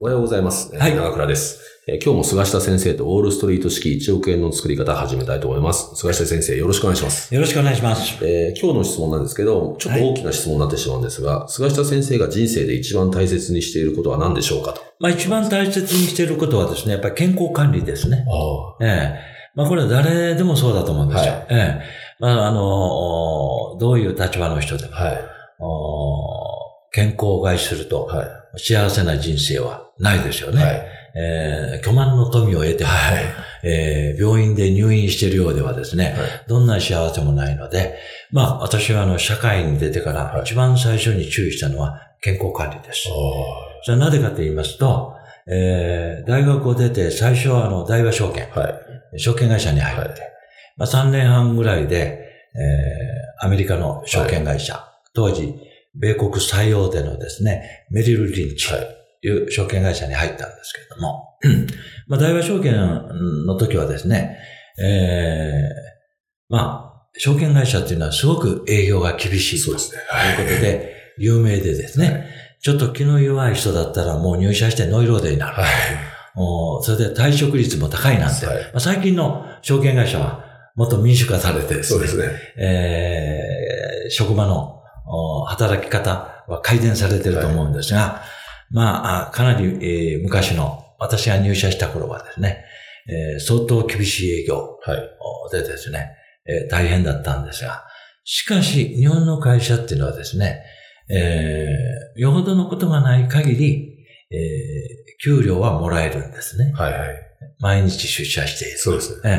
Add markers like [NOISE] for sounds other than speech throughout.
おはようございます。はい長倉です。えー今日も菅下先生とウォールストリート式1億円の作り方始めたいと思います。菅下先生、よろしくお願いします。よろしくお願いします。えー今日の質問なんですけど、ちょっと大きな質問になってしまうんですが、菅下先生が人生で一番大切にしていることは何でしょうかと。まあ一番大切にしていることはですね、やっぱり健康管理ですね。あええまあこれは誰でもそうだと思うんですよ。はいええまああの、おどういう立場の人でも、はい。お健康を害すると、はい。幸せな人生はないですよね。はい。ええ巨万の富を得ても、はい。ええ病院で入院しているようではですね、どんな幸せもないので、まあ私はあの社会に出てからはい一番最初に注意したのは健康管理です。あそれはなぜかと言いますと、えー、大学を出て最初はあの大和証券、ーはい。証券会社に入って、はいまあ、3年半ぐらいで、えー、アメリカの証券会社、当時、米国最大手のですね、メリル・リンチはい。という証券会社に入ったんですけれども、[CLEARS THROAT] まあ、大和証券の時はですね、えー、まあ、証券会社っていうのはすごく営業が厳しいというそうですね。ことで、有名でですね、ちょっと気の弱い人だったらもう入社してノイローゼになる。はい。おそれで退職率も高いなんて。はいまあ、最近の証券会社はもっと民主化されてですね、そうですね。えー職場のお働き方は改善されてると思うんですが、まああ、かなり、えー昔の私が入社した頃はですね、えー相当厳しい営業でですね、えー大変だったんですが、しかし日本の会社っていうのはですね、えーよほどのことがない限り、えー給料はもらえるんですね。はい。はい。毎日出社している。そうですね。ええ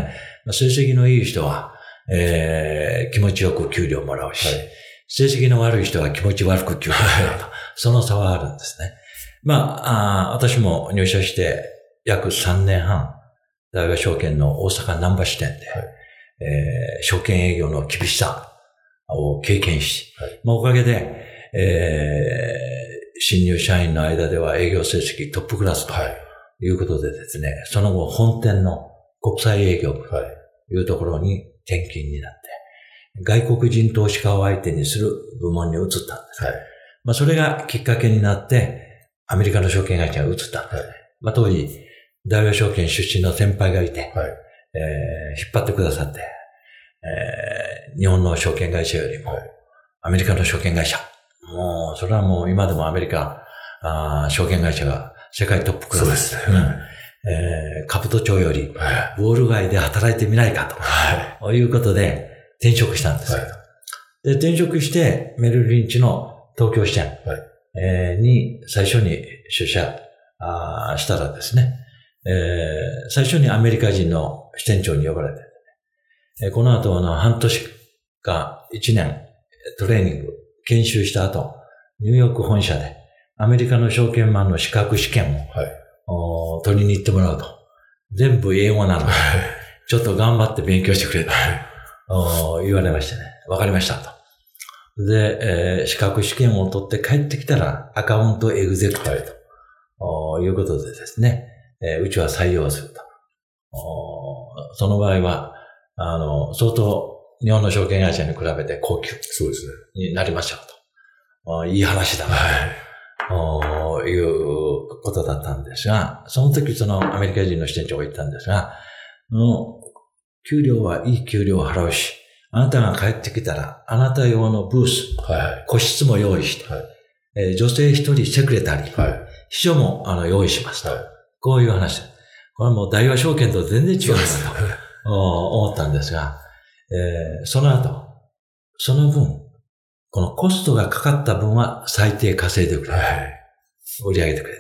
まあ成績のいい人は、えー気持ちよく給料もらうし、はい成績の悪い人は気持ち悪く給料もらうと。その差はあるんですね。まああー私も入社して約3年半、大和証券の大阪南波支店で、はいえー証券営業の厳しさを経験し、はいまあ、おかげで、えー新入社員の間では営業成績トップクラスとはい。いうことでですね、その後本店の国際営業部はい。というところに転勤になって、外国人投資家を相手にする部門に移ったんです。はい。まあそれがきっかけになって、アメリカの証券会社が移ったんですね。まあ当時、大和証券出身の先輩がいて、はい。えー引っ張ってくださって、えー日本の証券会社よりも、はいアメリカの証券会社、もう、それはもう今でもアメリカ、あー証券会社が世界トップクラス。そうですねうんえー、カブト町より、はい。ウォール街で働いてみないかはと、いうことで転職したんですよ。はいで、転職して、メルリンチの東京支店、はいえーに最初に出社したらですね、えー最初にアメリカ人の支店長に呼ばれて、えーこの後あの半年か1年トレーニング、研修した後、ニューヨーク本社でアメリカの証券マンの資格試験をい。はい。お取りに行ってもらうと。全部英語なので、ちょっと頑張って勉強してくれと、お言われましてね。わかりましたと。で、えー資格試験を取って帰ってきたらアカウントエグゼクティブと、おいうことでですね、えーうちは採用すると。おその場合は、あの、相当日本の証券会社に比べて高級そうですね。になりましたと。おいい話だな。はい。おいうことだったんですが、その時そのアメリカ人の支店長が言ったんですが、の給料はいい給料を払うし、あなたが帰ってきたら、あなた用のブース、はい。はい。個室も用意して、はいえー女性一人セクレタリー、はい。秘書もあの用意しますと。はい。こういう話。これはもう大和証券と全然違うなと [LAUGHS] 思ったんですが、えー、その後、その分、このコストがかかった分は最低稼いでくれ。はい、売り上げてくれ。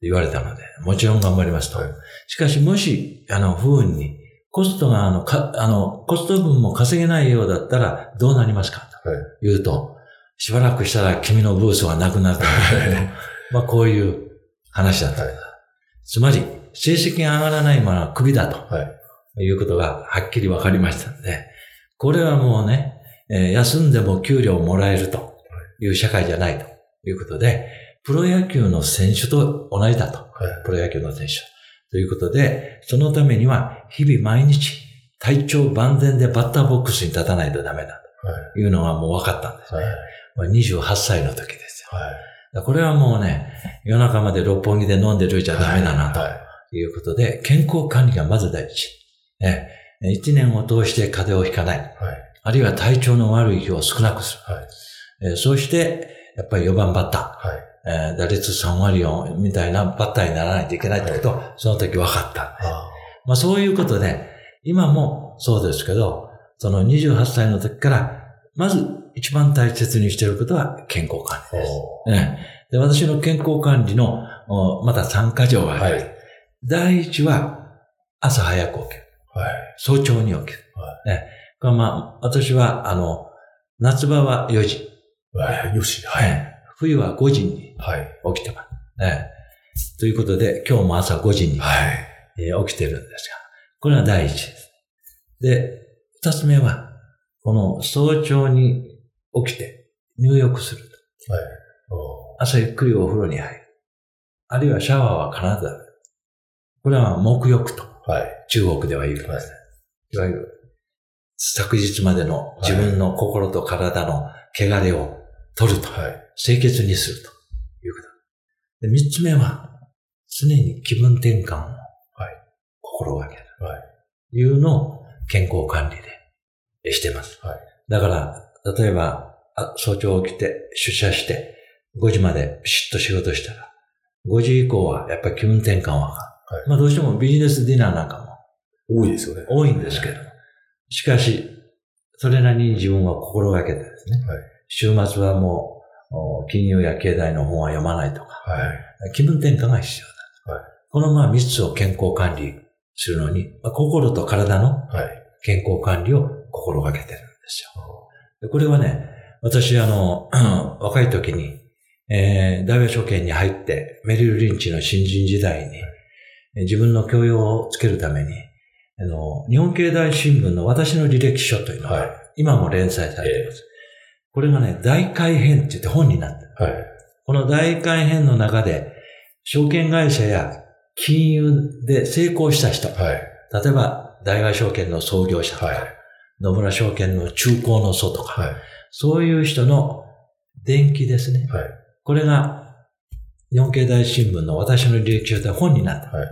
言われたので、もちろん頑張りますと。はい、しかし、もし、あの、不運に、コストが、あの、か、あの、コスト分も稼げないようだったら、どうなりますか？と言うと、はい、しばらくしたら君のブースはなくなった。まあ、こういう話だった。はい、つまり、成績が上がらないままクビだと。はい。いうことがはっきり分かりましたので、これはもうね、えー、休んでも給料をもらえるという社会じゃないということで、プロ野球の選手と同じだと。はい、プロ野球の選手。ということで、そのためには日々毎日体調万全でバッターボックスに立たないとダメだというのがもう分かったんですね。はい、28歳の時ですよ。はい、これはもうね、夜中まで六本木で飲んでるじゃダメだなということで、健康管理がまず第一。ね、1年を通して風邪をひかない。はい、あるいは体調の悪い日を少なくする。はいえそうして、やっぱり4番バッター。はいえー、打率3割4みたいなバッターにならないといけないってことを、その時分かったんで。まあそういうことで、今もそうですけど、その28歳の時から、まず一番大切にしていることは健康管理です。ね、で私の健康管理の、また3箇条があります。はい、第一は、朝早く起きる。はい、早朝に起きる。はいね、まあ、私は、あの、夏場は4時。はい、4時。はい。冬は5時に起きてます。はい、ということで、今日も朝5時に、はいえー、起きてるんですが、これは第一です。で、二つ目は、この早朝に起きて入浴すると。はい、朝ゆっくりお風呂に入る。あるいはシャワーは必ずある。これは沐浴と。はい、中国では言うます、ね。いわゆる、昨日までの自分の心と体の汚れを取ると。はい清潔にするということ。で、三つ目は、常に気分転換を心がける。はい。いうのを健康管理でしてます。はい。だから、例えば、早朝起きて出社して5時までピシッと仕事したら、5時以降はやっぱり気分転換は、はい、まあどうしてもビジネスディナーなんかも多いですよね。多いんですけど。しかし、それなりに自分は心がけてですね。はい、週末はもう金融や経済の本は読まないとか、はい、気分転換が必要だ。はい、このまあ3つを健康管理するのに、まあ、心と体の健康管理を心がけてるんですよ。でこれはね、私あの、[CLEARS THROAT] 若い時に、えー、大和証券に入って、メリル・リンチの新人時代に、自分の教養をつけるために、あの、日本経済新聞の私の履歴書というのが、はい、今も連載されています。これがね、大改編って言って本になってる。はい。この大改編の中で、証券会社や金融で成功した人。はい。例えば、大和証券の創業者とか、はい、野村証券の中高の祖とか、はい、そういう人の伝記ですね。はい。これが、日本経済新聞の私の履歴書で本になった。はい。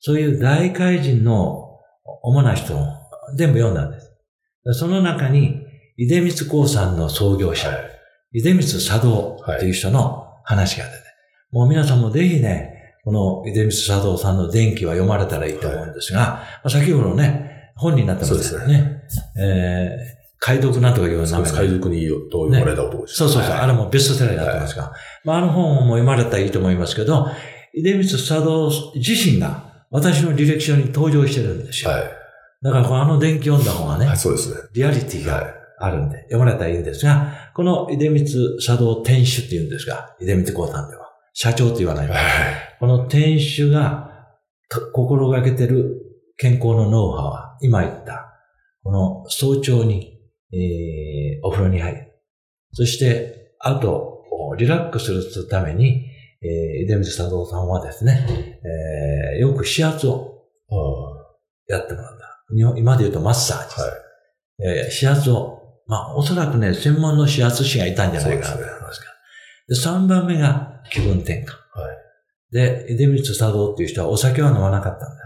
そういう大怪人の主な人を全部読んだんです。その中に、出光興産の創業者、はい、出光茶道とい。う人の話が出て、はい、もう皆さんもぜひね、この出光茶道さんの伝記は読まれたらいいと思うんですが、はい、先ほどね、本になってますよね。ねえー解読なんとかいう名前解読にいいよと言われた男です、ね、そうそうそう、はい、あれもベストセラーになってますが、はい、まあ、あの本も読まれたらいいと思いますけど、出光茶道自身が私の履歴書に登場してるんですよ。はい、だからあの伝記読んだ方がね、はい、そうですね。リアリティがあるんで、読まれたらいいんですが、この出光茶道店主って言うんですが、出光興産では。社長と言わない。はい、この店主が心がけてる健康のノウハウは、今言った、この早朝に、えー、お風呂に入る。そして、あと、リラックスするために、えー、出光茶道さんはですね、えー、よく指圧をやってもらうんだ。今で言うとマッサージ。はい、えー、指圧をまあ、おそらくね、専門の指圧師がいたんじゃないかなと。思いますで、3番目が気分転換。はい、で、出光茶道っていう人はお酒は飲まなかったんだ。はい、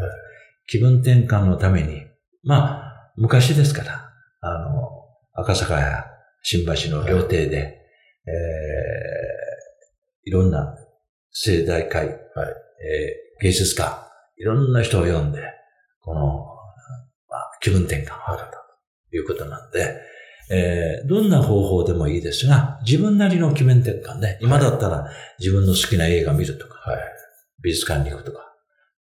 気分転換のために、まあ、昔ですから、あの、赤坂や新橋の料亭で、はい、えー、いろんな盛大会、はい、えー、芸術家、いろんな人を呼んで、この、まあ、気分転換を図るということなんで、えー、どんな方法でもいいですが、自分なりの気分転換ね、今だったら自分の好きな映画見るとか、はい。美術館に行くとか、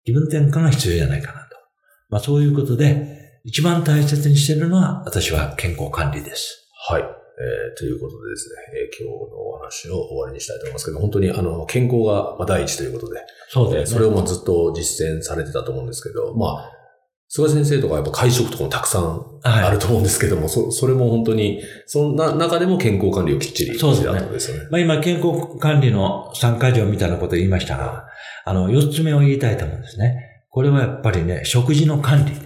気分転換が必要じゃないかなと。まあそういうことで、一番大切にしているのは、私は健康管理です。はい。えーということでですね、えー今日のお話を終わりにしたいと思いますけど、本当にあの、健康がまあ第一ということで、そうです、それをもうずっと実践されてたと思うんですけど、まあ、菅先生とかやっぱ会食とかもたくさんはいあると思うんですけども、そそれも本当に、そんな中でも健康管理をきっちりしてたってことですよね。まあ今、健康管理の参加条みたいなことを言いましたが、あの、四つ目を言いたいと思うんですね。これはやっぱりね、食事の管理。はい。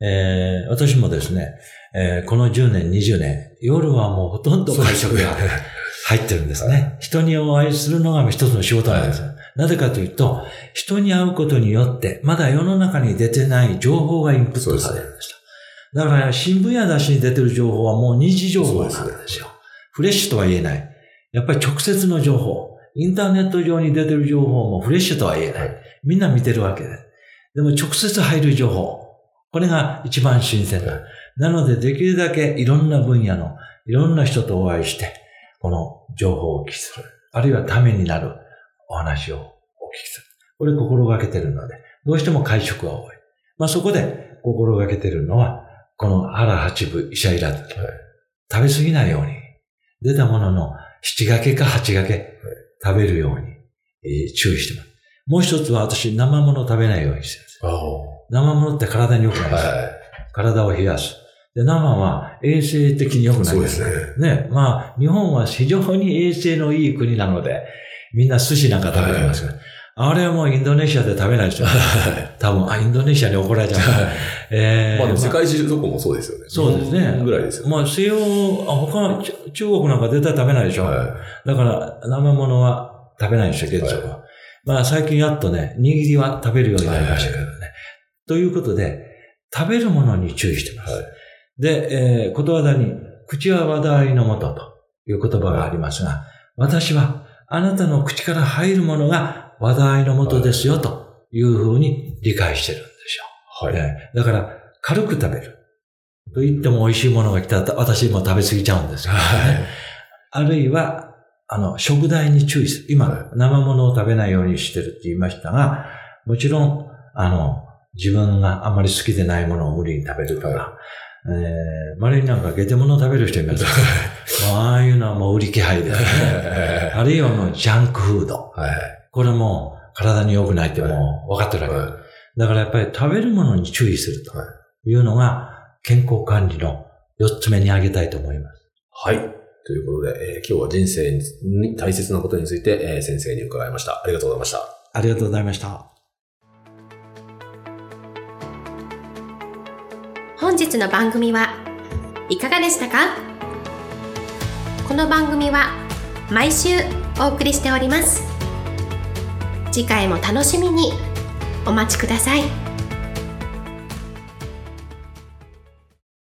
えー私もですね、えーこの10年、20年、夜はもうほとんど会食が入ってるんですね。人にお会いするのが一つの仕事なんですよ。なぜかというと、人に会うことによって、まだ世の中に出てない情報がインプットされるんですよ。だから、新聞や雑誌に出てる情報はもう二次情報なんですよ。フレッシュとは言えない。やっぱり直接の情報。インターネット上に出てる情報もフレッシュとは言えない。みんな見てるわけです。でも直接入る情報。これが一番新鮮だ。なので、できるだけいろんな分野の、いろんな人とお会いして、この情報をお聞きする。あるいはためになるお話をお聞きする。これ心がけてるので、どうしても会食が多い。まあそこで心がけてるのは、この腹八分医者いらず。食べ過ぎないように、出たものの七掛けか八掛け、食べるように、えー注意してます。もう一つは私、生物を食べないようにしてるんです。生物って体に良くないです。は体を冷やす。で、生は衛生的に良くい。ないそうですね。ね。まあ、日本は非常に衛生のいい国なので、みんな寿司なんか食べてますから。あれはもうインドネシアで食べないですよ。多分、あ、インドネシアに怒られちゃう。えーまあでも世界中どこもそうですよね。そうですねぐらいですよね。まあ、西洋、あ他、中中国なんか絶対食べないでしょ。はだから、生物は食べないんですよ、月曜は。まあ、最近やっとね、握りは食べるようになりましたけどね。ということで、食べるものに注意してます。はいで、えーことわざに、口は話題のもとという言葉がありますが、私は、あなたの口から入るものが話題のもとですよ、というふうに理解してるんですよ。い。はい。ねだから、軽く食べる。と言っても美味しいものが来たら、私も食べ過ぎちゃうんですよ、ね。あるいは、あの、食材に注意する。今、生物を食べないようにしてるって言いましたが、もちろん、あの、自分があんまり好きでないものを無理に食べるとか、えー、まれになんかゲテモノを食べる人います。[LAUGHS] ああいうのはもう売り気配ですね。[LAUGHS] あるいはもうジャンクフード。はい。これも体に良くないってもう分かってるわけ。はだからやっぱり食べるものに注意するとはいいうのが健康管理の4つ目に挙げたいと思います。はい。ということで、えー今日は人生に大切なことについて、えー先生に伺いました。ありがとうございました。ありがとうございました。本日の番組はいかがでしたか？この番組は毎週お送りしております。次回も楽しみにお待ちください。